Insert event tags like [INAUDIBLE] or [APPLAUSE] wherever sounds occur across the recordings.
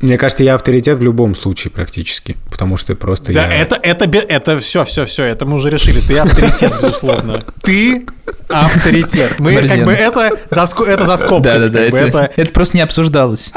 Мне кажется, я авторитет в любом случае практически, потому что просто Да, я... это, это, это все, все, все, это мы уже решили. Ты авторитет, безусловно. [LAUGHS] Ты авторитет. Мы как бы это за, это за скобками. Как бы это, это- это просто не обсуждалось.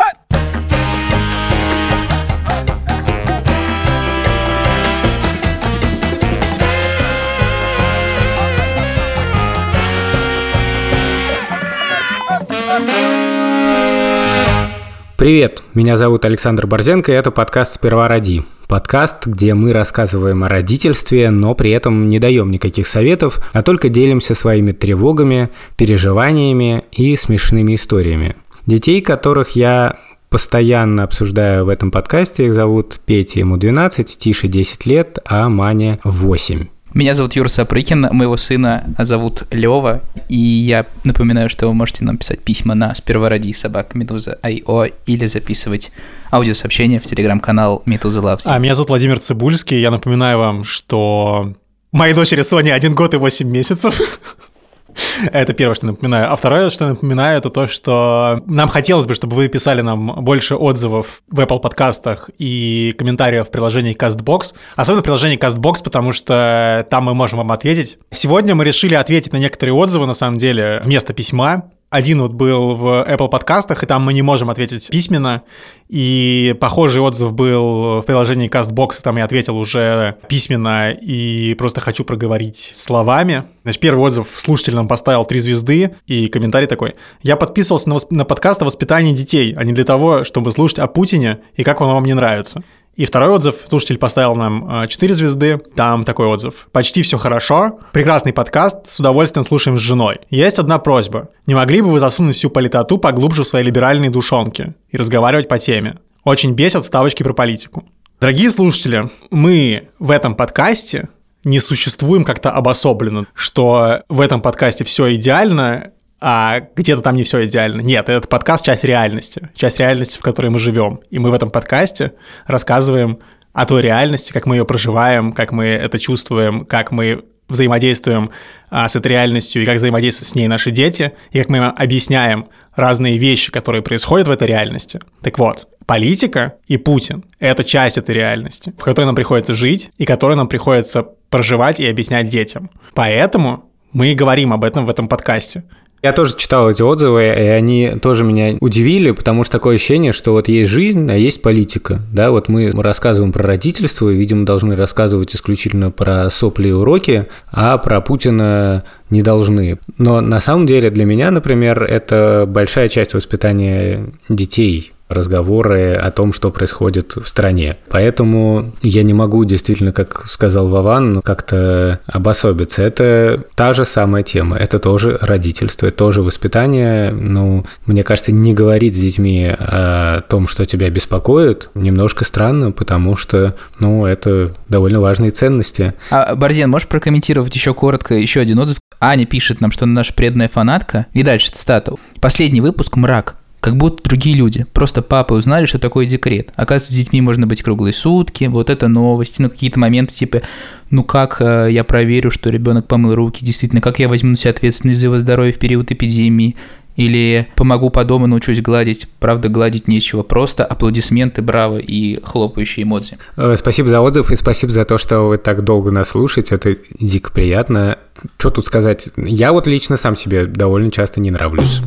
Привет, меня зовут Александр Борзенко, и это подкаст «Сперва роди». Подкаст, где мы рассказываем о родительстве, но при этом не даем никаких советов, а только делимся своими тревогами, переживаниями и смешными историями. Детей, которых я постоянно обсуждаю в этом подкасте, их зовут Петя, ему 12, Тише 10 лет, а Мане 8. Меня зовут Юра Сапрыкин, моего сына зовут Лева, и я напоминаю, что вы можете нам писать письма на сперва ради собак Медуза IO или записывать аудиосообщения в телеграм-канал Медуза Loves. А, меня зовут Владимир Цибульский. Я напоминаю вам, что моей дочери Соне один год и 8 месяцев. [LAUGHS] Это первое, что напоминаю. А второе, что напоминаю, это то, что нам хотелось бы, чтобы вы писали нам больше отзывов в Apple подкастах и комментариев в приложении CastBox. Особенно в приложении CastBox, потому что там мы можем вам ответить. Сегодня мы решили ответить на некоторые отзывы, на самом деле, вместо письма. Один вот был в Apple подкастах, и там мы не можем ответить письменно. И похожий отзыв был в приложении CastBox, там я ответил уже письменно и просто хочу проговорить словами. Значит, первый отзыв слушатель нам поставил три звезды, и комментарий такой. Я подписывался на, восп- на подкаст о воспитании детей, а не для того, чтобы слушать о Путине и как он вам не нравится. И второй отзыв, слушатель поставил нам 4 звезды, там такой отзыв. Почти все хорошо, прекрасный подкаст, с удовольствием слушаем с женой. Есть одна просьба. Не могли бы вы засунуть всю политоту поглубже в свои либеральные душонки и разговаривать по теме? Очень бесят ставочки про политику. Дорогие слушатели, мы в этом подкасте не существуем как-то обособленно, что в этом подкасте все идеально, а где-то там не все идеально. Нет, этот подкаст — часть реальности, часть реальности, в которой мы живем. И мы в этом подкасте рассказываем о той реальности, как мы ее проживаем, как мы это чувствуем, как мы взаимодействуем а, с этой реальностью и как взаимодействуют с ней наши дети, и как мы им объясняем разные вещи, которые происходят в этой реальности. Так вот, политика и Путин — это часть этой реальности, в которой нам приходится жить и которую нам приходится проживать и объяснять детям. Поэтому мы говорим об этом в этом подкасте. Я тоже читал эти отзывы, и они тоже меня удивили, потому что такое ощущение, что вот есть жизнь, а есть политика. Да, вот мы рассказываем про родительство, и, видимо, должны рассказывать исключительно про сопли и уроки, а про Путина не должны. Но на самом деле для меня, например, это большая часть воспитания детей разговоры о том, что происходит в стране. Поэтому я не могу действительно, как сказал Вован, как-то обособиться. Это та же самая тема. Это тоже родительство, это тоже воспитание. Ну, мне кажется, не говорить с детьми о том, что тебя беспокоит, немножко странно, потому что, ну, это довольно важные ценности. А, Борзен, можешь прокомментировать еще коротко еще один отзыв? Аня пишет нам, что она наша преданная фанатка. И дальше цитата. Последний выпуск «Мрак». Как будто другие люди. Просто папы узнали, что такое декрет. Оказывается, с детьми можно быть круглые сутки. Вот это новости. Ну, какие-то моменты типа, ну как э, я проверю, что ребенок помыл руки? Действительно, как я возьму на себя ответственность за его здоровье в период эпидемии? Или помогу по дому, научусь гладить. Правда, гладить нечего. Просто аплодисменты, браво и хлопающие эмодзи. Э, Спасибо за отзыв и спасибо за то, что вы так долго нас слушаете. Это дико приятно. Что тут сказать? Я вот лично сам себе довольно часто не нравлюсь.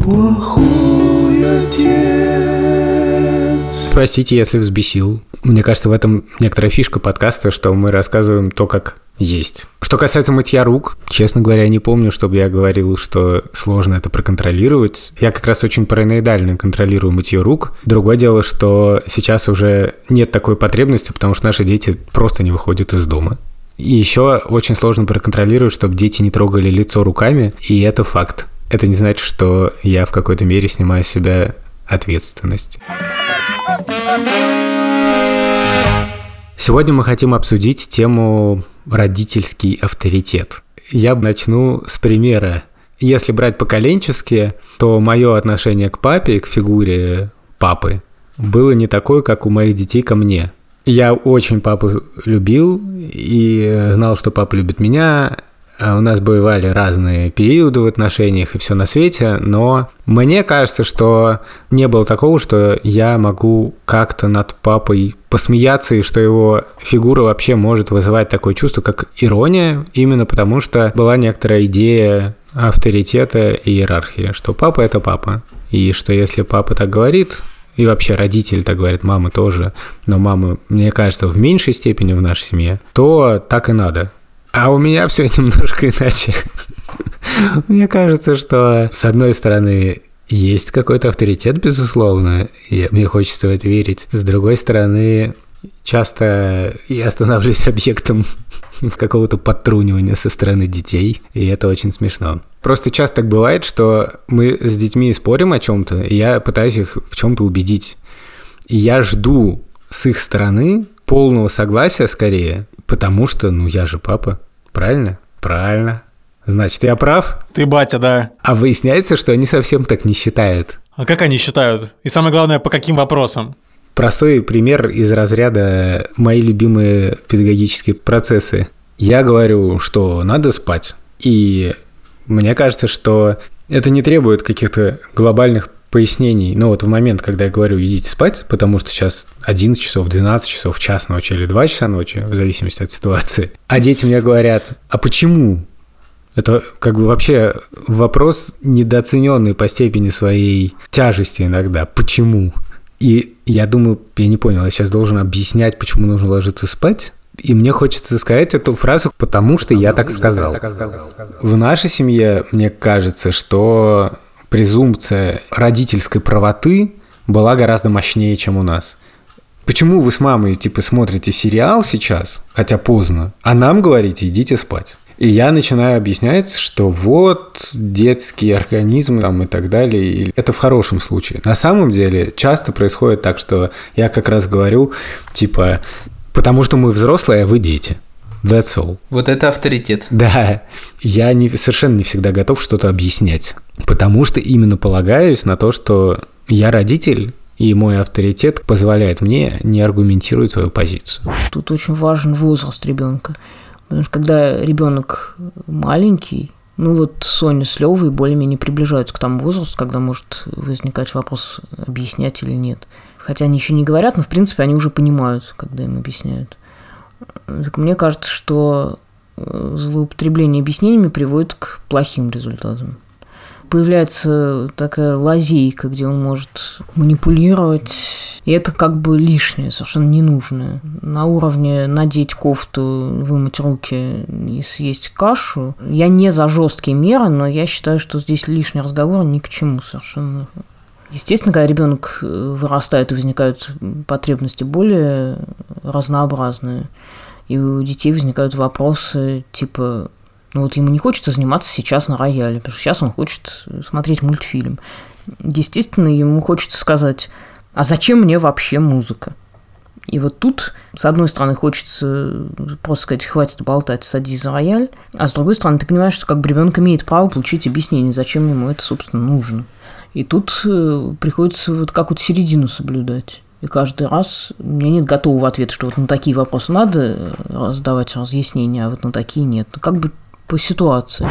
Простите, если взбесил. Мне кажется, в этом некоторая фишка подкаста, что мы рассказываем то, как есть. Что касается мытья рук, честно говоря, не помню, чтобы я говорил, что сложно это проконтролировать. Я как раз очень параноидально контролирую мытье рук. Другое дело, что сейчас уже нет такой потребности, потому что наши дети просто не выходят из дома. И еще очень сложно проконтролировать, чтобы дети не трогали лицо руками, и это факт. Это не значит, что я в какой-то мере снимаю с себя ответственность. Сегодня мы хотим обсудить тему родительский авторитет. Я начну с примера. Если брать поколенчески, то мое отношение к папе, к фигуре папы, было не такое, как у моих детей ко мне. Я очень папу любил и знал, что папа любит меня, у нас бывали разные периоды в отношениях и все на свете, но мне кажется, что не было такого, что я могу как-то над папой посмеяться, и что его фигура вообще может вызывать такое чувство, как ирония, именно потому что была некоторая идея авторитета и иерархии, что папа – это папа, и что если папа так говорит, и вообще родители так говорят, мамы тоже, но мамы, мне кажется, в меньшей степени в нашей семье, то так и надо. А у меня все [LAUGHS] немножко иначе. Мне кажется, что с одной стороны есть какой-то авторитет, безусловно, и мне хочется в это верить. С другой стороны, часто я становлюсь [LAUGHS] объектом какого-то подтрунивания со стороны детей, и это очень смешно. Просто часто так бывает, что мы с детьми спорим о чем-то, и я пытаюсь их в чем-то убедить. И я жду с их стороны полного согласия скорее, потому что, ну, я же папа. Правильно? Правильно. Значит, я прав? Ты батя, да. А выясняется, что они совсем так не считают. А как они считают? И самое главное, по каким вопросам? Простой пример из разряда мои любимые педагогические процессы. Я говорю, что надо спать. И мне кажется, что это не требует каких-то глобальных пояснений. Но вот в момент, когда я говорю «идите спать», потому что сейчас 11 часов, 12 часов, час ночи или 2 часа ночи, в зависимости от ситуации, а дети мне говорят «а почему?» Это как бы вообще вопрос недооцененный по степени своей тяжести иногда. Почему? И я думаю, я не понял, я сейчас должен объяснять, почему нужно ложиться спать? И мне хочется сказать эту фразу, потому что я так сказал. В нашей семье, мне кажется, что презумпция родительской правоты была гораздо мощнее, чем у нас. Почему вы с мамой, типа, смотрите сериал сейчас, хотя поздно, а нам говорите, идите спать? И я начинаю объяснять, что вот детский организм там и так далее. Это в хорошем случае. На самом деле часто происходит так, что я как раз говорю, типа, потому что мы взрослые, а вы дети. That's all. Вот это авторитет. Да, я не, совершенно не всегда готов что-то объяснять, потому что именно полагаюсь на то, что я родитель, и мой авторитет позволяет мне не аргументировать свою позицию. Тут очень важен возраст ребенка. Потому что когда ребенок маленький, ну вот Соня с Левой более-менее приближаются к тому возрасту, когда может возникать вопрос, объяснять или нет. Хотя они еще не говорят, но в принципе они уже понимают, когда им объясняют. Так мне кажется, что э, злоупотребление объяснениями приводит к плохим результатам. Появляется такая лазейка, где он может манипулировать, и это как бы лишнее, совершенно ненужное. На уровне надеть кофту, вымыть руки и съесть кашу. Я не за жесткие меры, но я считаю, что здесь лишний разговор ни к чему совершенно. Естественно, когда ребенок э, вырастает и возникают потребности более разнообразные, и у детей возникают вопросы типа, ну вот ему не хочется заниматься сейчас на рояле, потому что сейчас он хочет смотреть мультфильм. Естественно, ему хочется сказать, а зачем мне вообще музыка? И вот тут, с одной стороны, хочется просто сказать, хватит болтать, садись за рояль, а с другой стороны, ты понимаешь, что как бы ребенок имеет право получить объяснение, зачем ему это, собственно, нужно. И тут э, приходится вот какую-то середину соблюдать. И каждый раз у меня нет готового ответа, что вот на такие вопросы надо э, задавать разъяснения, а вот на такие нет. Ну, как бы по ситуации.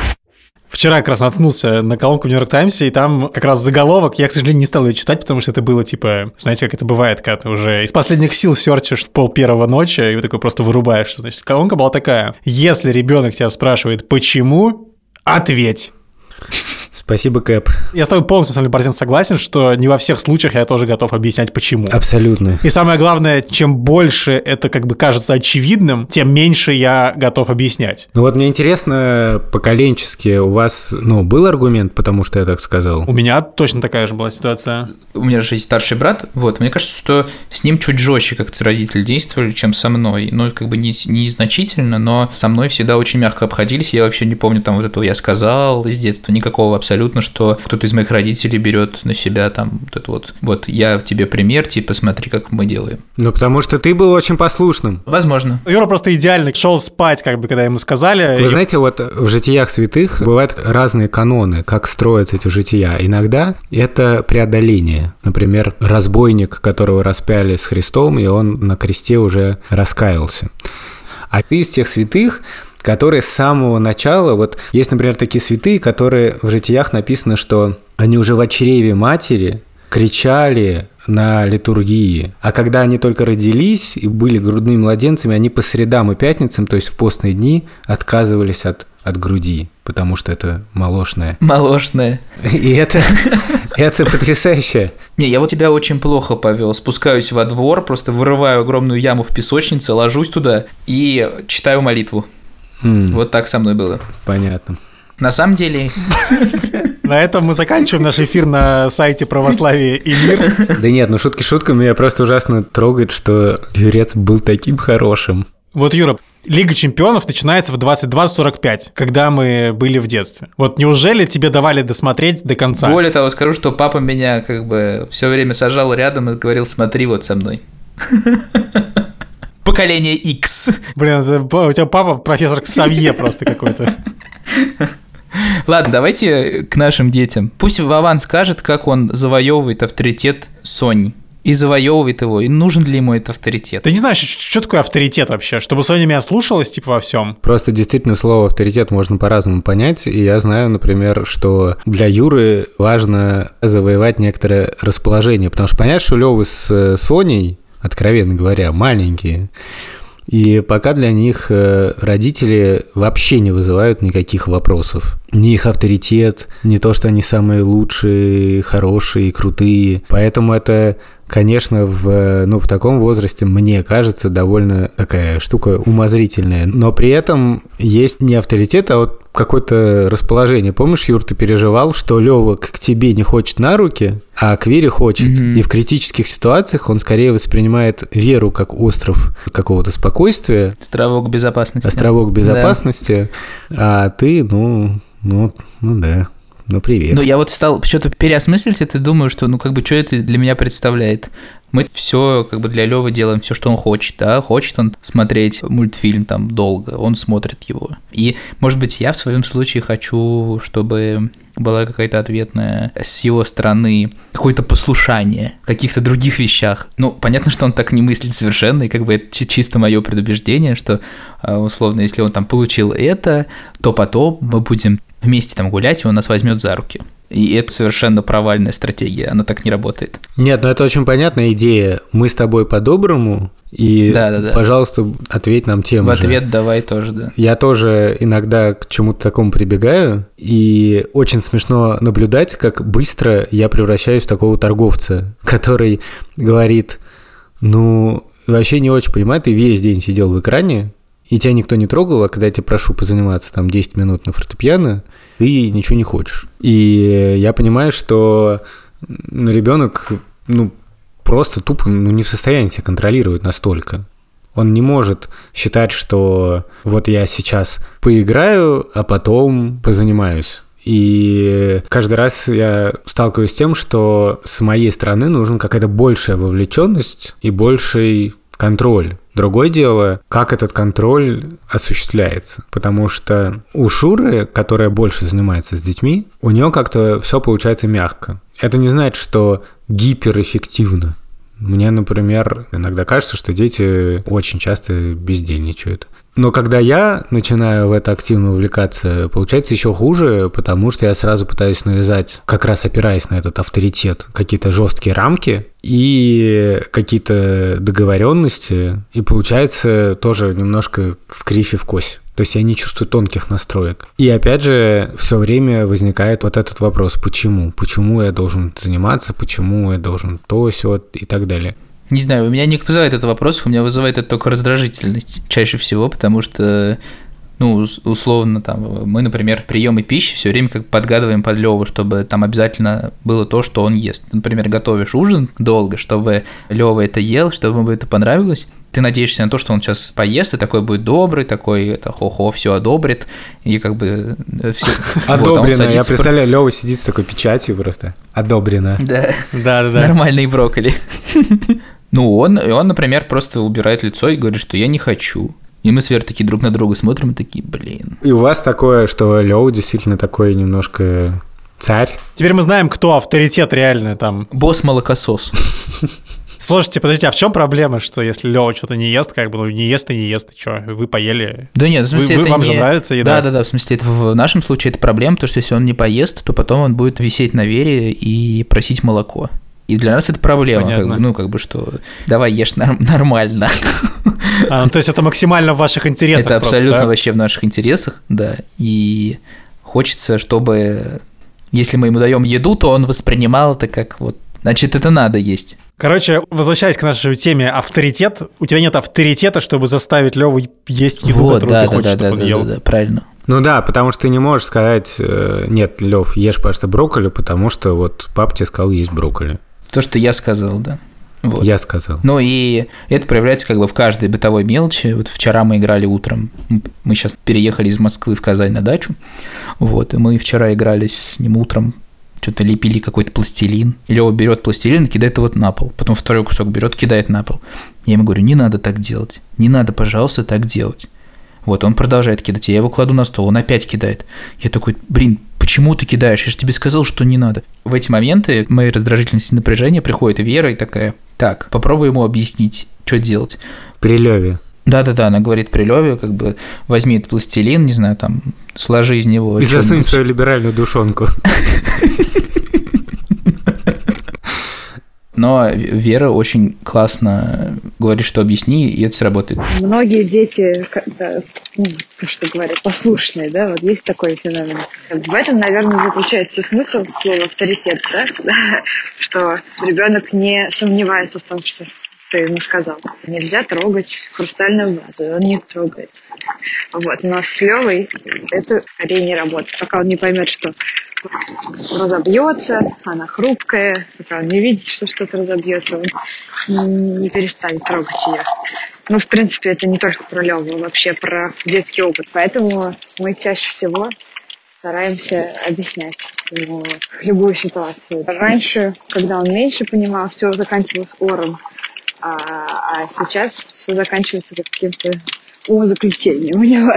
Вчера как раз наткнулся на колонку в Нью-Йорк Таймсе, и там как раз заголовок, я, к сожалению, не стал ее читать, потому что это было типа, знаете, как это бывает, когда ты уже из последних сил серчишь в пол первого ночи, и вы такой просто вырубаешься. Значит, колонка была такая. Если ребенок тебя спрашивает, почему, ответь. Спасибо, Кэп. Я с тобой полностью, на самом деле, Борзин, согласен, что не во всех случаях я тоже готов объяснять, почему. Абсолютно. И самое главное, чем больше это как бы кажется очевидным, тем меньше я готов объяснять. Ну вот мне интересно, поколенчески у вас, ну, был аргумент, потому что я так сказал? У меня точно такая же была ситуация. У меня же есть старший брат, вот, мне кажется, что с ним чуть жестче как-то родители действовали, чем со мной. Ну, как бы не, не но со мной всегда очень мягко обходились, я вообще не помню там вот этого я сказал из детства, никакого абсолютно абсолютно, что кто-то из моих родителей берет на себя там вот это вот, вот я тебе пример, типа смотри, как мы делаем. Ну, потому что ты был очень послушным. Возможно. Юра просто идеально шел спать, как бы, когда ему сказали. Вы и... знаете, вот в житиях святых бывают разные каноны, как строятся эти жития. Иногда это преодоление. Например, разбойник, которого распяли с Христом, и он на кресте уже раскаялся. А ты из тех святых, которые с самого начала, вот есть, например, такие святые, которые в житиях написано, что они уже в чреве матери кричали на литургии. А когда они только родились и были грудными младенцами, они по средам и пятницам, то есть в постные дни, отказывались от, от груди, потому что это молочное. Молочное. И это, это потрясающе. Не, я вот тебя очень плохо повел. Спускаюсь во двор, просто вырываю огромную яму в песочнице, ложусь туда и читаю молитву. Вот так со мной было. Понятно. На самом деле, На этом мы заканчиваем наш эфир на сайте православия и мир. Да нет, ну шутки шутками, меня просто ужасно трогает, что Юрец был таким хорошим. Вот, Юра, Лига чемпионов начинается в 22.45, когда мы были в детстве. Вот неужели тебе давали досмотреть до конца? более того, скажу, что папа меня как бы все время сажал рядом и говорил, смотри вот со мной. Поколение X. Блин, у тебя папа профессор Ксавье просто какой-то. Ладно, давайте к нашим детям. Пусть Вован скажет, как он завоевывает авторитет Сони. И завоевывает его, и нужен ли ему этот авторитет. Ты не знаешь, что, что такое авторитет вообще? Чтобы Соня меня слушалась, типа, во всем. Просто действительно слово авторитет можно по-разному понять. И я знаю, например, что для Юры важно завоевать некоторое расположение. Потому что понятно, что Лёва с э, Соней, откровенно говоря, маленькие. И пока для них э, родители вообще не вызывают никаких вопросов. Ни их авторитет, ни то, что они самые лучшие, хорошие, крутые. Поэтому это, конечно, в, ну, в таком возрасте, мне кажется, довольно такая штука умозрительная. Но при этом есть не авторитет, а вот какое-то расположение. Помнишь, Юр, ты переживал, что Лева к тебе не хочет на руки, а к Вере хочет. Мгм. И в критических ситуациях он скорее воспринимает Веру как остров какого-то спокойствия, Островок безопасности. островок Да. безопасности, а ты, ну, ну, ну да, ну привет. Ну, я вот стал что-то переосмыслить это, думаю, что, ну, как бы, что это для меня представляет. Мы все, как бы, для Левы делаем все, что он хочет, да, хочет он смотреть мультфильм там долго, он смотрит его. И, может быть, я в своем случае хочу, чтобы была какая-то ответная с его стороны, какое-то послушание в каких-то других вещах. Ну, понятно, что он так не мыслит совершенно, и как бы это чи- чисто мое предубеждение, что, а, условно, если он там получил это, то потом мы будем вместе там гулять, и он нас возьмет за руки. И это совершенно провальная стратегия, она так не работает. Нет, ну это очень понятная идея. Мы с тобой по-доброму, и, Да-да-да. пожалуйста, ответь нам тем В же. ответ давай тоже, да. Я тоже иногда к чему-то такому прибегаю, и очень смешно наблюдать, как быстро я превращаюсь в такого торговца, который говорит, ну, вообще не очень понимаю, ты весь день сидел в экране, и тебя никто не трогал, а когда я тебя прошу позаниматься там 10 минут на фортепиано, ты ничего не хочешь. И я понимаю, что ну, ребенок, ну, просто тупо ну, не в состоянии себя контролировать настолько. Он не может считать, что вот я сейчас поиграю, а потом позанимаюсь. И каждый раз я сталкиваюсь с тем, что с моей стороны нужна какая-то большая вовлеченность и больший контроль. Другое дело, как этот контроль осуществляется. Потому что у Шуры, которая больше занимается с детьми, у нее как-то все получается мягко. Это не значит, что гиперэффективно. Мне, например, иногда кажется, что дети очень часто бездельничают. Но когда я начинаю в это активно увлекаться, получается еще хуже, потому что я сразу пытаюсь навязать, как раз опираясь на этот авторитет, какие-то жесткие рамки и какие-то договоренности, и получается тоже немножко в крифе в кость. То есть я не чувствую тонких настроек. И опять же, все время возникает вот этот вопрос, почему? Почему я должен заниматься, почему я должен то, все и так далее. Не знаю, у меня не вызывает это вопрос, у меня вызывает это только раздражительность чаще всего, потому что, ну, ус- условно, там, мы, например, приемы пищи все время как подгадываем под Леву, чтобы там обязательно было то, что он ест. Например, готовишь ужин долго, чтобы Лева это ел, чтобы ему это понравилось. Ты надеешься на то, что он сейчас поест, и такой будет добрый, такой, это хо-хо, все одобрит, и как бы все. [LAUGHS] Одобрено. я представляю, Лева сидит с такой печатью просто. Одобрено. Да. Да-да-да. Нормальный брокколи. [LAUGHS] Ну, он, и он, например, просто убирает лицо и говорит, что я не хочу. И мы с Верой такие друг на друга смотрим и такие, блин. И у вас такое, что Лева действительно такой немножко царь. Теперь мы знаем, кто авторитет реально там. Босс молокосос. [LAUGHS] Слушайте, подождите, а в чем проблема, что если Лева что-то не ест, как бы, ну, не ест и не ест, и что, вы поели? Да нет, в смысле, Вы- вы- это вам же не... нравится еда? Да, да, да, в смысле, это в нашем случае это проблема, потому что если он не поест, то потом он будет висеть на вере и просить молоко. И для нас это проблема, как бы, ну, как бы, что давай ешь норм- нормально. [LAUGHS] А, ну, то есть это максимально в ваших интересах Это просто, абсолютно да? вообще в наших интересах, да. И хочется, чтобы если мы ему даем еду, то он воспринимал это как вот, значит, это надо есть. Короче, возвращаясь к нашей теме авторитет, у тебя нет авторитета, чтобы заставить Леву есть еду, вот, которую да, ты да, хочешь, да, чтобы да, он да, ел. да, да, правильно. Ну да, потому что ты не можешь сказать, э, нет, Лев, ешь, пожалуйста, брокколи, потому что вот папа тебе сказал есть брокколи. То, что я сказал, да. Вот. Я сказал. Ну и это проявляется как бы в каждой бытовой мелочи. Вот вчера мы играли утром. Мы сейчас переехали из Москвы в Казань на дачу. Вот, и мы вчера играли с ним утром. Что-то лепили какой-то пластилин. И Лева берет пластилин и кидает его на пол. Потом второй кусок берет, кидает на пол. Я ему говорю, не надо так делать. Не надо, пожалуйста, так делать. Вот, он продолжает кидать, я его кладу на стол, он опять кидает. Я такой, блин, почему ты кидаешь? Я же тебе сказал, что не надо. В эти моменты моей раздражительности и напряжения приходит Вера и такая, так, попробуй ему объяснить, что делать. При Леве. Да-да-да, она говорит при Леве, как бы, возьми этот пластилин, не знаю, там, сложи из него И засунь свою либеральную душонку. Но Вера очень классно говорит, что объясни, и это сработает. Многие дети, когда, ну, то, что говорят, послушные, да, вот есть такой феномен. В этом, наверное, заключается смысл слова авторитет, да, [LAUGHS] что ребенок не сомневается в том, что ты ему сказал. Нельзя трогать хрустальную вазу, он не трогает. Вот. Но с Левой это скорее не работает, пока он не поймет, что разобьется, она хрупкая, пока он не видит, что что-то разобьется, он не перестанет трогать ее. Ну, в принципе, это не только про Леву, вообще про детский опыт. Поэтому мы чаще всего стараемся объяснять ему любую ситуацию. Раньше, когда он меньше понимал, все заканчивалось ором, а, а сейчас заканчивается каким-то умозаключением у него.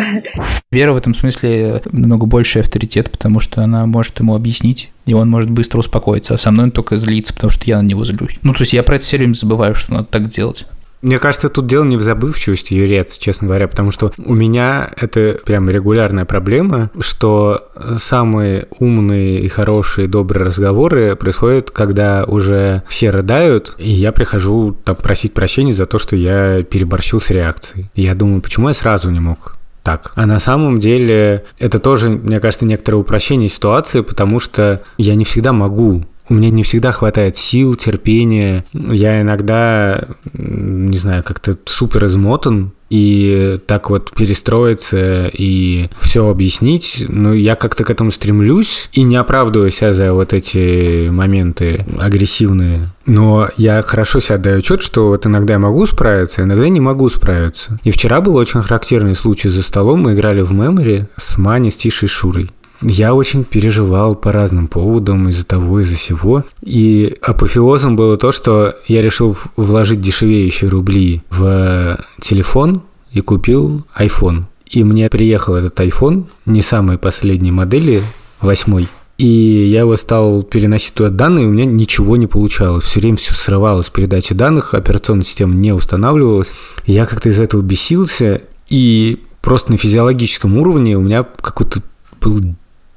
Вера в этом смысле намного больше авторитет, потому что она может ему объяснить, и он может быстро успокоиться, а со мной он только злится, потому что я на него злюсь. Ну, то есть я про это все время забываю, что надо так делать. Мне кажется, тут дело не в забывчивости, Юрец, честно говоря, потому что у меня это прям регулярная проблема, что самые умные и хорошие, добрые разговоры происходят, когда уже все рыдают, и я прихожу там просить прощения за то, что я переборщил с реакцией. И я думаю, почему я сразу не мог так. А на самом деле это тоже, мне кажется, некоторое упрощение ситуации, потому что я не всегда могу у меня не всегда хватает сил, терпения. Я иногда, не знаю, как-то супер измотан, и так вот перестроиться и все объяснить, ну, я как-то к этому стремлюсь и не оправдываю себя за вот эти моменты агрессивные. Но я хорошо себе отдаю отчет, что вот иногда я могу справиться, иногда не могу справиться. И вчера был очень характерный случай за столом. Мы играли в мемори с Маней, с Тишей Шурой. Я очень переживал по разным поводам из-за того, из-за сего. И апофеозом было то, что я решил вложить дешевеющие рубли в телефон и купил iPhone. И мне приехал этот iPhone, не самой последней модели, восьмой. И я его стал переносить туда данные, и у меня ничего не получалось. Все время все срывалось, передача данных, операционная система не устанавливалась. Я как-то из этого бесился, и просто на физиологическом уровне у меня какой-то был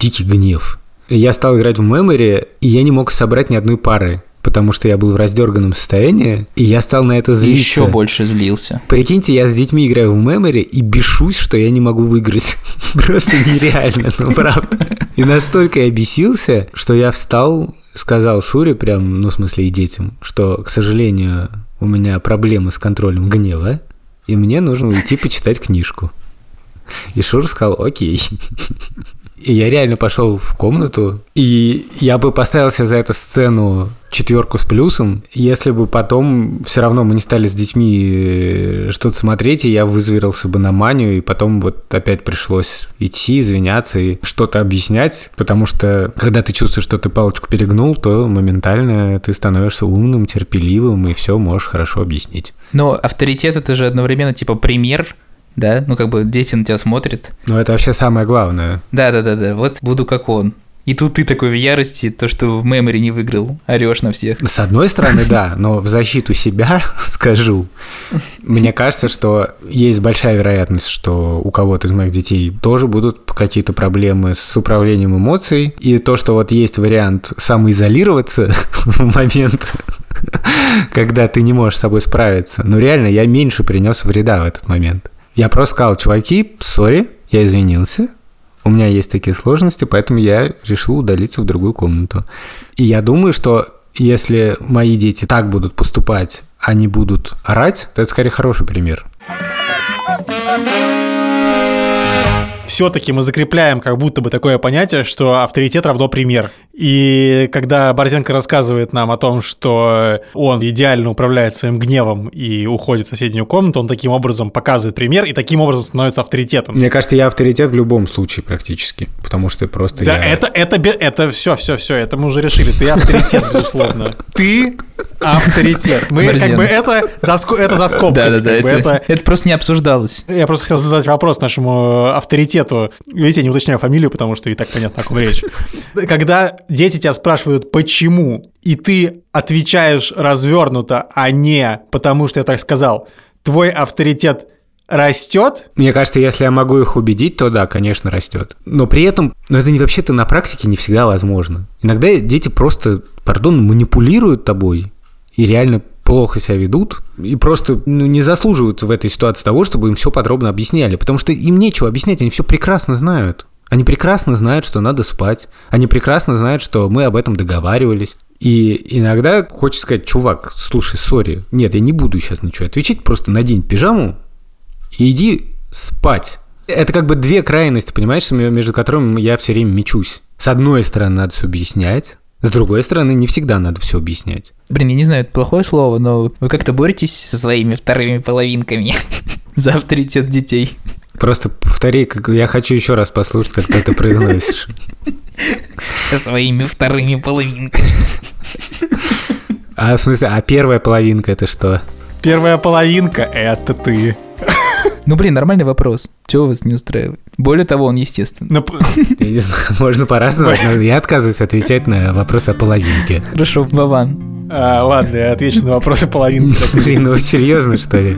дикий гнев. Я стал играть в мемори, и я не мог собрать ни одной пары, потому что я был в раздерганном состоянии, и я стал на это злиться. Еще больше злился. Прикиньте, я с детьми играю в мемори и бешусь, что я не могу выиграть. [LAUGHS] Просто нереально, ну правда. И настолько я бесился, что я встал, сказал Шуре прям, ну в смысле и детям, что, к сожалению, у меня проблемы с контролем гнева, и мне нужно уйти почитать книжку. И Шур сказал, окей. [LAUGHS] И я реально пошел в комнату, и я бы поставил себе за эту сцену четверку с плюсом, если бы потом все равно мы не стали с детьми что-то смотреть, и я вызверился бы на манию, и потом вот опять пришлось идти, извиняться и что-то объяснять, потому что когда ты чувствуешь, что ты палочку перегнул, то моментально ты становишься умным, терпеливым, и все можешь хорошо объяснить. Но авторитет это же одновременно типа пример, да, ну как бы дети на тебя смотрят. Ну это вообще самое главное. Да, да, да, да. Вот буду как он. И тут ты такой в ярости, то, что в мемори не выиграл, орешь на всех. С одной стороны, да, но в защиту себя [LAUGHS] скажу. Мне кажется, что есть большая вероятность, что у кого-то из моих детей тоже будут какие-то проблемы с управлением эмоций. И то, что вот есть вариант самоизолироваться [LAUGHS] в момент, [LAUGHS] когда ты не можешь с собой справиться. Но реально я меньше принес вреда в этот момент. Я просто сказал, чуваки, сори, я извинился, у меня есть такие сложности, поэтому я решил удалиться в другую комнату. И я думаю, что если мои дети так будут поступать, они будут орать, то это скорее хороший пример все-таки мы закрепляем как будто бы такое понятие, что авторитет равно пример. И когда Борзенко рассказывает нам о том, что он идеально управляет своим гневом и уходит в соседнюю комнату, он таким образом показывает пример и таким образом становится авторитетом. Мне кажется, я авторитет в любом случае практически, потому что просто да, я... это, это, это все, все, все, это мы уже решили. Ты авторитет, безусловно. [LAUGHS] Ты авторитет. Мы как бы это за, это за скобкой. Да, да, да. Это, это... [LAUGHS] это просто не обсуждалось. Я просто хотел задать вопрос нашему авторитету авторитету, видите, я не уточняю фамилию, потому что и так понятно, о ком речь. [LAUGHS] Когда дети тебя спрашивают, почему, и ты отвечаешь развернуто, а не потому что я так сказал, твой авторитет растет? Мне кажется, если я могу их убедить, то да, конечно, растет. Но при этом, ну это не вообще-то на практике не всегда возможно. Иногда дети просто, пардон, манипулируют тобой и реально плохо себя ведут и просто ну, не заслуживают в этой ситуации того, чтобы им все подробно объясняли, потому что им нечего объяснять, они все прекрасно знают. Они прекрасно знают, что надо спать. Они прекрасно знают, что мы об этом договаривались. И иногда хочется сказать, чувак, слушай, сори, нет, я не буду сейчас ничего отвечать, просто надень пижаму и иди спать. Это как бы две крайности, понимаешь, между которыми я все время мечусь. С одной стороны, надо все объяснять, с другой стороны, не всегда надо все объяснять. Блин, я не знаю, это плохое слово, но вы как-то боретесь со своими вторыми половинками [LAUGHS] за авторитет детей. Просто повтори, как я хочу еще раз послушать, как ты это произносишь. Со своими вторыми половинками. А в смысле, а первая половинка это что? Первая половинка это ты. [LAUGHS] Ну, блин, нормальный вопрос. Чего вас не устраивает? Более того, он естественный. Но... Ну, [LAUGHS] я не знаю, [LAUGHS] можно по-разному, но я отказываюсь отвечать на вопрос о половинке. Хорошо, Баван. А, ладно, я отвечу на вопрос о половинке. Блин, ну серьезно, что ли?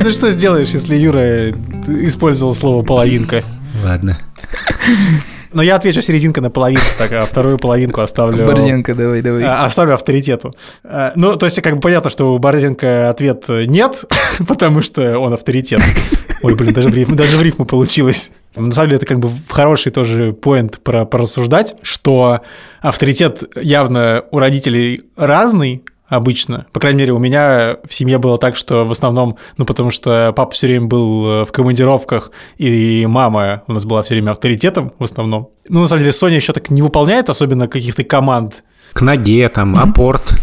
Ну что сделаешь, если Юра использовал слово половинка? Ладно. Но я отвечу серединка на половинку, так, а вторую половинку оставлю... Борзенко, давай, давай. А, оставлю авторитету. А, ну, то есть, как бы понятно, что у Борзенко ответ нет, [LAUGHS] потому что он авторитет. Ой, блин, даже в рифму, даже в рифму получилось. На самом деле, это как бы хороший тоже поинт про порассуждать, что авторитет явно у родителей разный, обычно. По крайней мере, у меня в семье было так, что в основном, ну, потому что папа все время был э, в командировках, и мама у нас была все время авторитетом в основном. Ну, на самом деле, Соня еще так не выполняет особенно каких-то команд. К ноге, там, апорт.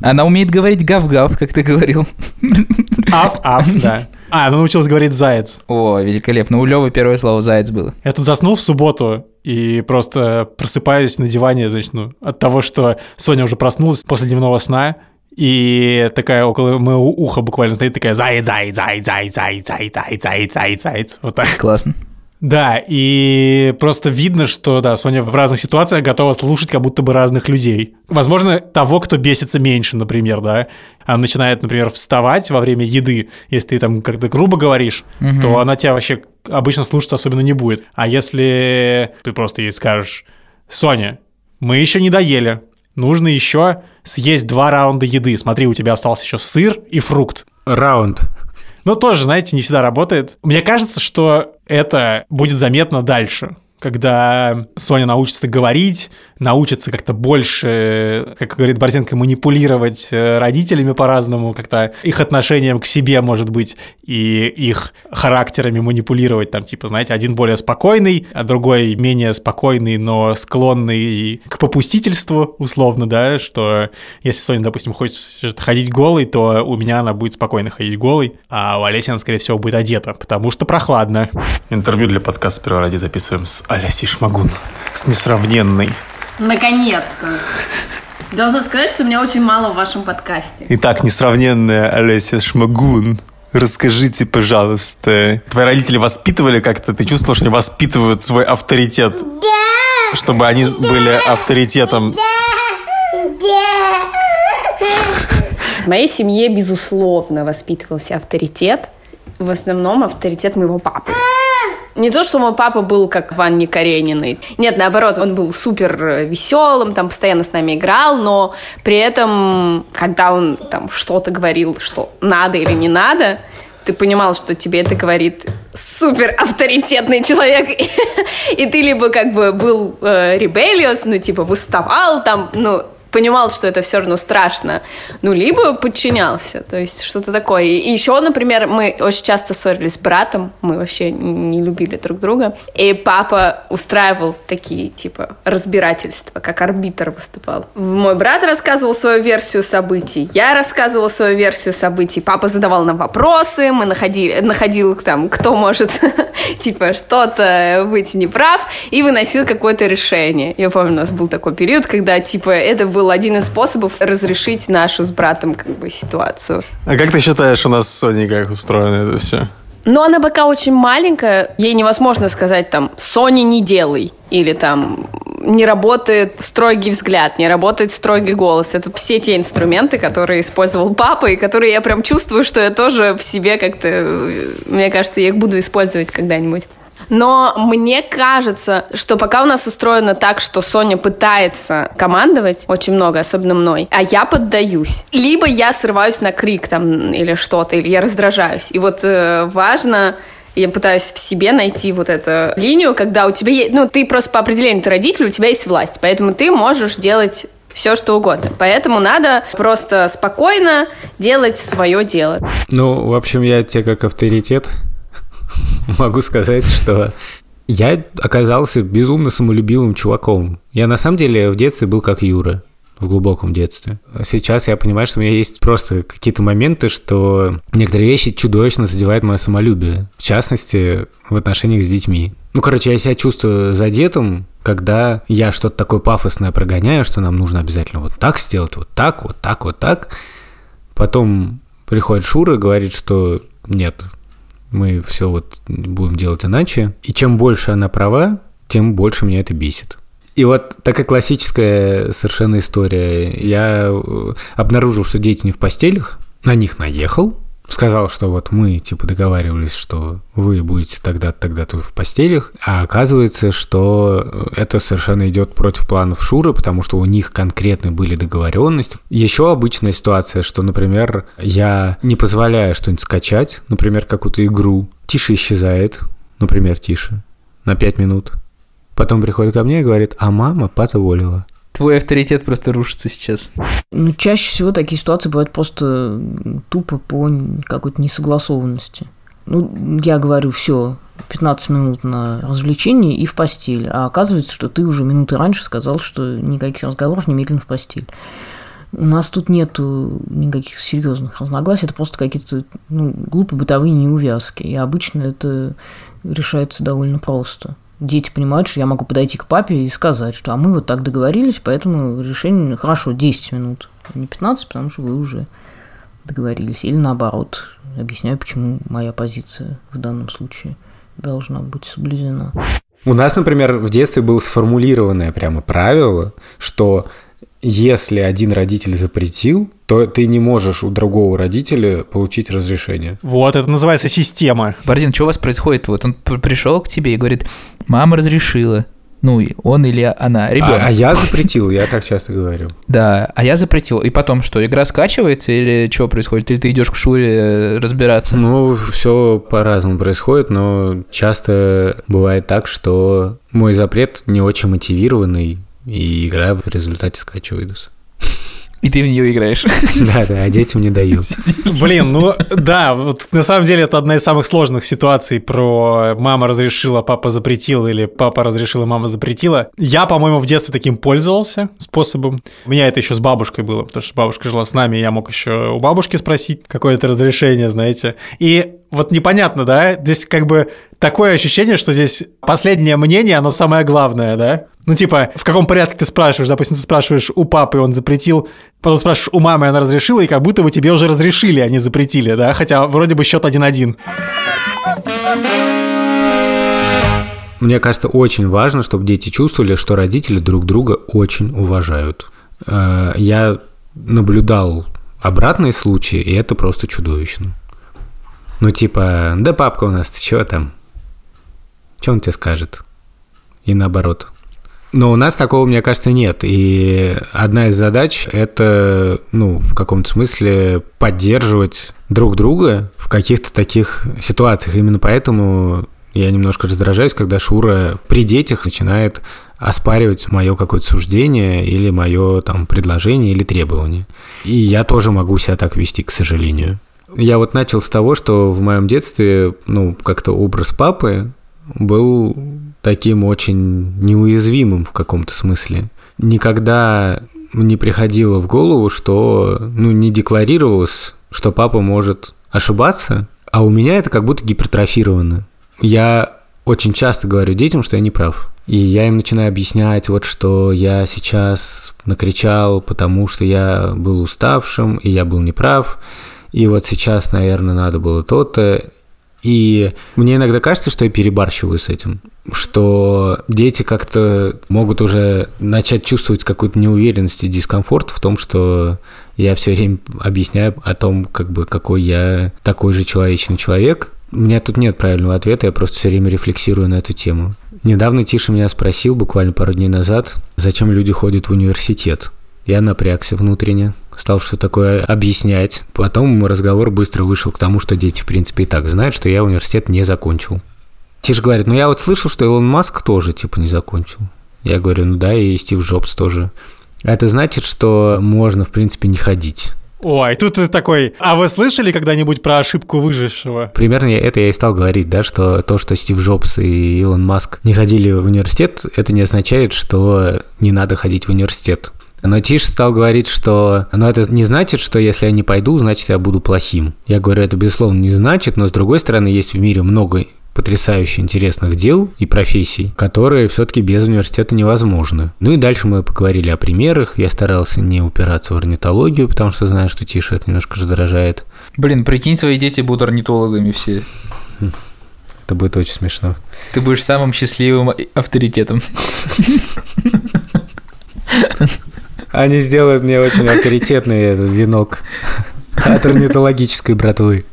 Она умеет говорить гав-гав, как ты говорил. Аф-аф, да. А, она научилась говорить «заяц». О, великолепно. У Лёвы первое слово «заяц» было. Я тут заснул в субботу и просто просыпаюсь на диване, значит, ну, от того, что Соня уже проснулась после дневного сна, и такая около моего уха буквально стоит такая «заяц, заяц, заяц, заяц, заяц, заяц, заяц, заяц, заяц, заяц». Вот так. Классно. Да, и просто видно, что, да, Соня в разных ситуациях готова слушать как будто бы разных людей. Возможно, того, кто бесится меньше, например, да. Она начинает, например, вставать во время еды. Если ты там как-то грубо говоришь, угу. то она тебя вообще обычно слушаться особенно не будет. А если ты просто ей скажешь, Соня, мы еще не доели, нужно еще съесть два раунда еды. Смотри, у тебя остался еще сыр и фрукт. Раунд. Ну, тоже, знаете, не всегда работает. Мне кажется, что это будет заметно дальше когда Соня научится говорить, научится как-то больше, как говорит Борзенко, манипулировать э, родителями по-разному, как-то их отношением к себе, может быть, и их характерами манипулировать, там, типа, знаете, один более спокойный, а другой менее спокойный, но склонный к попустительству, условно, да, что если Соня, допустим, хочет ходить голой, то у меня она будет спокойно ходить голой, а у Олеси она, скорее всего, будет одета, потому что прохладно. Интервью для подкаста «Сперва ради» записываем с Олесей Шмагун, с несравненной. Наконец-то. Должна сказать, что меня очень мало в вашем подкасте. Итак, несравненная Олеся Шмагун. Расскажите, пожалуйста, твои родители воспитывали как-то? Ты чувствовал, что они воспитывают свой авторитет? Да! Чтобы они были авторитетом? В моей семье, безусловно, воспитывался авторитет. В основном авторитет моего папы. Не то, что мой папа был как в Анне Карениной. Нет, наоборот, он был супер веселым, там постоянно с нами играл, но при этом, когда он там что-то говорил, что надо или не надо, ты понимал, что тебе это говорит супер авторитетный человек, [LAUGHS] и ты либо как бы был э, ну типа выставал там, ну понимал, что это все равно страшно, ну, либо подчинялся, то есть что-то такое. И еще, например, мы очень часто ссорились с братом, мы вообще не любили друг друга, и папа устраивал такие, типа, разбирательства, как арбитр выступал. Мой брат рассказывал свою версию событий, я рассказывала свою версию событий, папа задавал нам вопросы, мы находили, находил там, кто может, [LAUGHS] типа, что-то быть неправ, и выносил какое-то решение. Я помню, у нас был такой период, когда, типа, это был был один из способов разрешить нашу с братом как бы ситуацию. А как ты считаешь, у нас с Соней как устроено это все? Но она пока очень маленькая, ей невозможно сказать там «Сони, не делай» или там не работает строгий взгляд, не работает строгий голос. Это все те инструменты, которые использовал папа, и которые я прям чувствую, что я тоже в себе как-то, мне кажется, я их буду использовать когда-нибудь. Но мне кажется, что пока у нас устроено так, что Соня пытается командовать очень много, особенно мной, а я поддаюсь. Либо я срываюсь на крик там или что-то, или я раздражаюсь. И вот э, важно я пытаюсь в себе найти вот эту линию, когда у тебя есть... Ну, ты просто по определению ты родитель, у тебя есть власть, поэтому ты можешь делать все что угодно. Поэтому надо просто спокойно делать свое дело. Ну, в общем, я тебе как авторитет [LAUGHS] могу сказать, что я оказался безумно самолюбивым чуваком. Я на самом деле в детстве был как Юра в глубоком детстве. Сейчас я понимаю, что у меня есть просто какие-то моменты, что некоторые вещи чудовищно задевают мое самолюбие. В частности, в отношениях с детьми. Ну, короче, я себя чувствую задетым, когда я что-то такое пафосное прогоняю, что нам нужно обязательно вот так сделать, вот так, вот так, вот так. Потом приходит Шура и говорит, что нет, мы все вот будем делать иначе. И чем больше она права, тем больше меня это бесит. И вот такая классическая совершенно история. Я э, обнаружил, что дети не в постелях, на них наехал, сказал, что вот мы, типа, договаривались, что вы будете тогда-то, тогда-то в постелях, а оказывается, что это совершенно идет против планов Шуры, потому что у них конкретно были договоренности. Еще обычная ситуация, что, например, я не позволяю что-нибудь скачать, например, какую-то игру, Тише исчезает, например, Тише, на 5 минут. Потом приходит ко мне и говорит, а мама позволила. Твой авторитет просто рушится сейчас. Ну, чаще всего такие ситуации бывают просто тупо по какой-то несогласованности. Ну, я говорю, все, 15 минут на развлечение и в постель. А оказывается, что ты уже минуты раньше сказал, что никаких разговоров немедленно в постель. У нас тут нету никаких серьезных разногласий, это просто какие-то ну, глупые бытовые неувязки. И обычно это решается довольно просто дети понимают, что я могу подойти к папе и сказать, что а мы вот так договорились, поэтому решение хорошо 10 минут, а не 15, потому что вы уже договорились. Или наоборот, объясняю, почему моя позиция в данном случае должна быть соблюдена. У нас, например, в детстве было сформулированное прямо правило, что если один родитель запретил, то ты не можешь у другого родителя получить разрешение. Вот, это называется система. Бордин, что у вас происходит? Вот он пришел к тебе и говорит, мама разрешила. Ну, он или она, ребенок. А, а я запретил, я так часто говорю. Да, а я запретил. И потом что, игра скачивается или что происходит? Или ты идешь к Шуре э, разбираться? Ну, все по-разному происходит, но часто бывает так, что мой запрет не очень мотивированный, и игра в результате скачивается. И ты в нее играешь. [LAUGHS] Да, да, а детям не даю. Блин, ну да, вот на самом деле это одна из самых сложных ситуаций про мама разрешила, папа запретил, или папа разрешила, мама запретила. Я, по-моему, в детстве таким пользовался способом. У меня это еще с бабушкой было, потому что бабушка жила с нами, и я мог еще у бабушки спросить какое-то разрешение, знаете. И вот непонятно, да, здесь как бы такое ощущение, что здесь последнее мнение, оно самое главное, да? Ну, типа, в каком порядке ты спрашиваешь? Допустим, ты спрашиваешь у папы, он запретил, потом спрашиваешь у мамы, она разрешила, и как будто бы тебе уже разрешили, а не запретили, да? Хотя вроде бы счет 1-1. Мне кажется, очень важно, чтобы дети чувствовали, что родители друг друга очень уважают. Э, Я наблюдал обратные случаи, и это просто чудовищно. Ну, типа, да папка у нас, ты чего там? Что он тебе скажет? И наоборот. Но у нас такого, мне кажется, нет. И одна из задач – это, ну, в каком-то смысле поддерживать друг друга в каких-то таких ситуациях. Именно поэтому я немножко раздражаюсь, когда Шура при детях начинает оспаривать мое какое-то суждение или мое там предложение или требование. И я тоже могу себя так вести, к сожалению. Я вот начал с того, что в моем детстве, ну, как-то образ папы был таким очень неуязвимым в каком-то смысле. Никогда не приходило в голову, что, ну, не декларировалось, что папа может ошибаться, а у меня это как будто гипертрофировано. Я очень часто говорю детям, что я не прав. И я им начинаю объяснять, вот что я сейчас накричал, потому что я был уставшим, и я был неправ. И вот сейчас, наверное, надо было то-то. И мне иногда кажется, что я перебарщиваю с этим, что дети как-то могут уже начать чувствовать какую-то неуверенность и дискомфорт в том, что я все время объясняю о том, как бы какой я такой же человечный человек. У меня тут нет правильного ответа, я просто все время рефлексирую на эту тему. Недавно Тиша меня спросил, буквально пару дней назад, зачем люди ходят в университет. Я напрягся внутренне, стал что такое объяснять. Потом разговор быстро вышел к тому, что дети, в принципе, и так знают, что я университет не закончил. Тиш говорит, ну я вот слышал, что Илон Маск тоже, типа, не закончил. Я говорю, ну да, и Стив Джобс тоже. Это значит, что можно, в принципе, не ходить. Ой, тут ты такой, а вы слышали когда-нибудь про ошибку выжившего? Примерно это я и стал говорить, да, что то, что Стив Джобс и Илон Маск не ходили в университет, это не означает, что не надо ходить в университет. Но Тиш стал говорить, что но это не значит, что если я не пойду, значит я буду плохим. Я говорю, это безусловно не значит, но с другой стороны есть в мире много потрясающе интересных дел и профессий, которые все-таки без университета невозможны. Ну и дальше мы поговорили о примерах. Я старался не упираться в орнитологию, потому что знаю, что Тиша это немножко раздражает. Блин, прикинь, свои дети будут орнитологами все. Это будет очень смешно. Ты будешь самым счастливым авторитетом. [LAUGHS] Они сделают мне очень авторитетный этот венок от орнитологической братвы.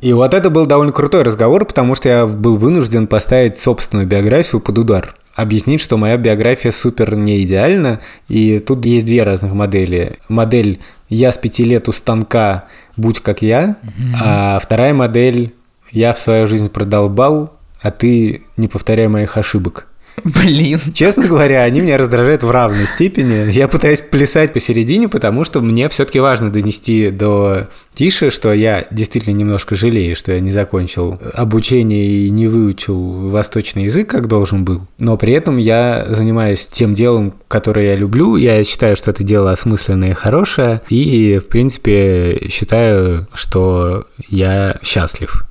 И вот это был довольно крутой разговор, потому что я был вынужден поставить собственную биографию под удар. Объяснить, что моя биография супер не идеальна, и тут есть две разных модели. Модель «я с пяти лет у станка, будь как я», а вторая модель «я в свою жизнь продолбал, а ты не повторяй моих ошибок». Блин. Честно говоря, они меня раздражают в равной степени. Я пытаюсь плясать посередине, потому что мне все-таки важно донести до Тиши, что я действительно немножко жалею, что я не закончил обучение и не выучил восточный язык, как должен был. Но при этом я занимаюсь тем делом, которое я люблю. Я считаю, что это дело осмысленное и хорошее. И, в принципе, считаю, что я счастлив.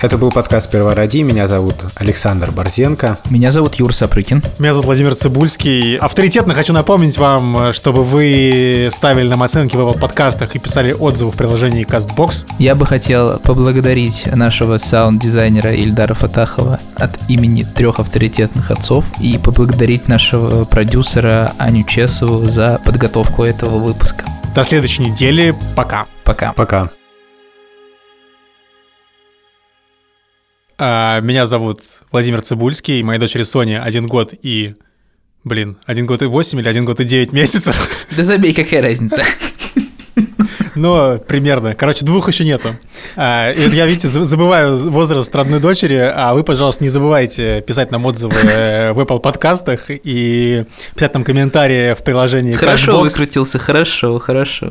Это был подкаст «Первороди». Меня зовут Александр Борзенко. Меня зовут Юр Сапрыкин. Меня зовут Владимир Цибульский. Авторитетно хочу напомнить вам, чтобы вы ставили нам оценки в Apple подкастах и писали отзывы в приложении CastBox. Я бы хотел поблагодарить нашего саунд-дизайнера Ильдара Фатахова от имени трех авторитетных отцов и поблагодарить нашего продюсера Аню Чесову за подготовку этого выпуска. До следующей недели. Пока. Пока. Пока. Меня зовут Владимир Цибульский, моей дочери Соня один год и... Блин, один год и восемь или один год и девять месяцев? [LAUGHS] Да забей, какая разница. [LAUGHS] Ну, примерно. Короче, двух еще нету. А, и вот я, видите, за- забываю возраст родной дочери, а вы, пожалуйста, не забывайте писать нам отзывы э, в Apple подкастах и писать нам комментарии в приложении Хорошо CastBox. выкрутился, хорошо, хорошо.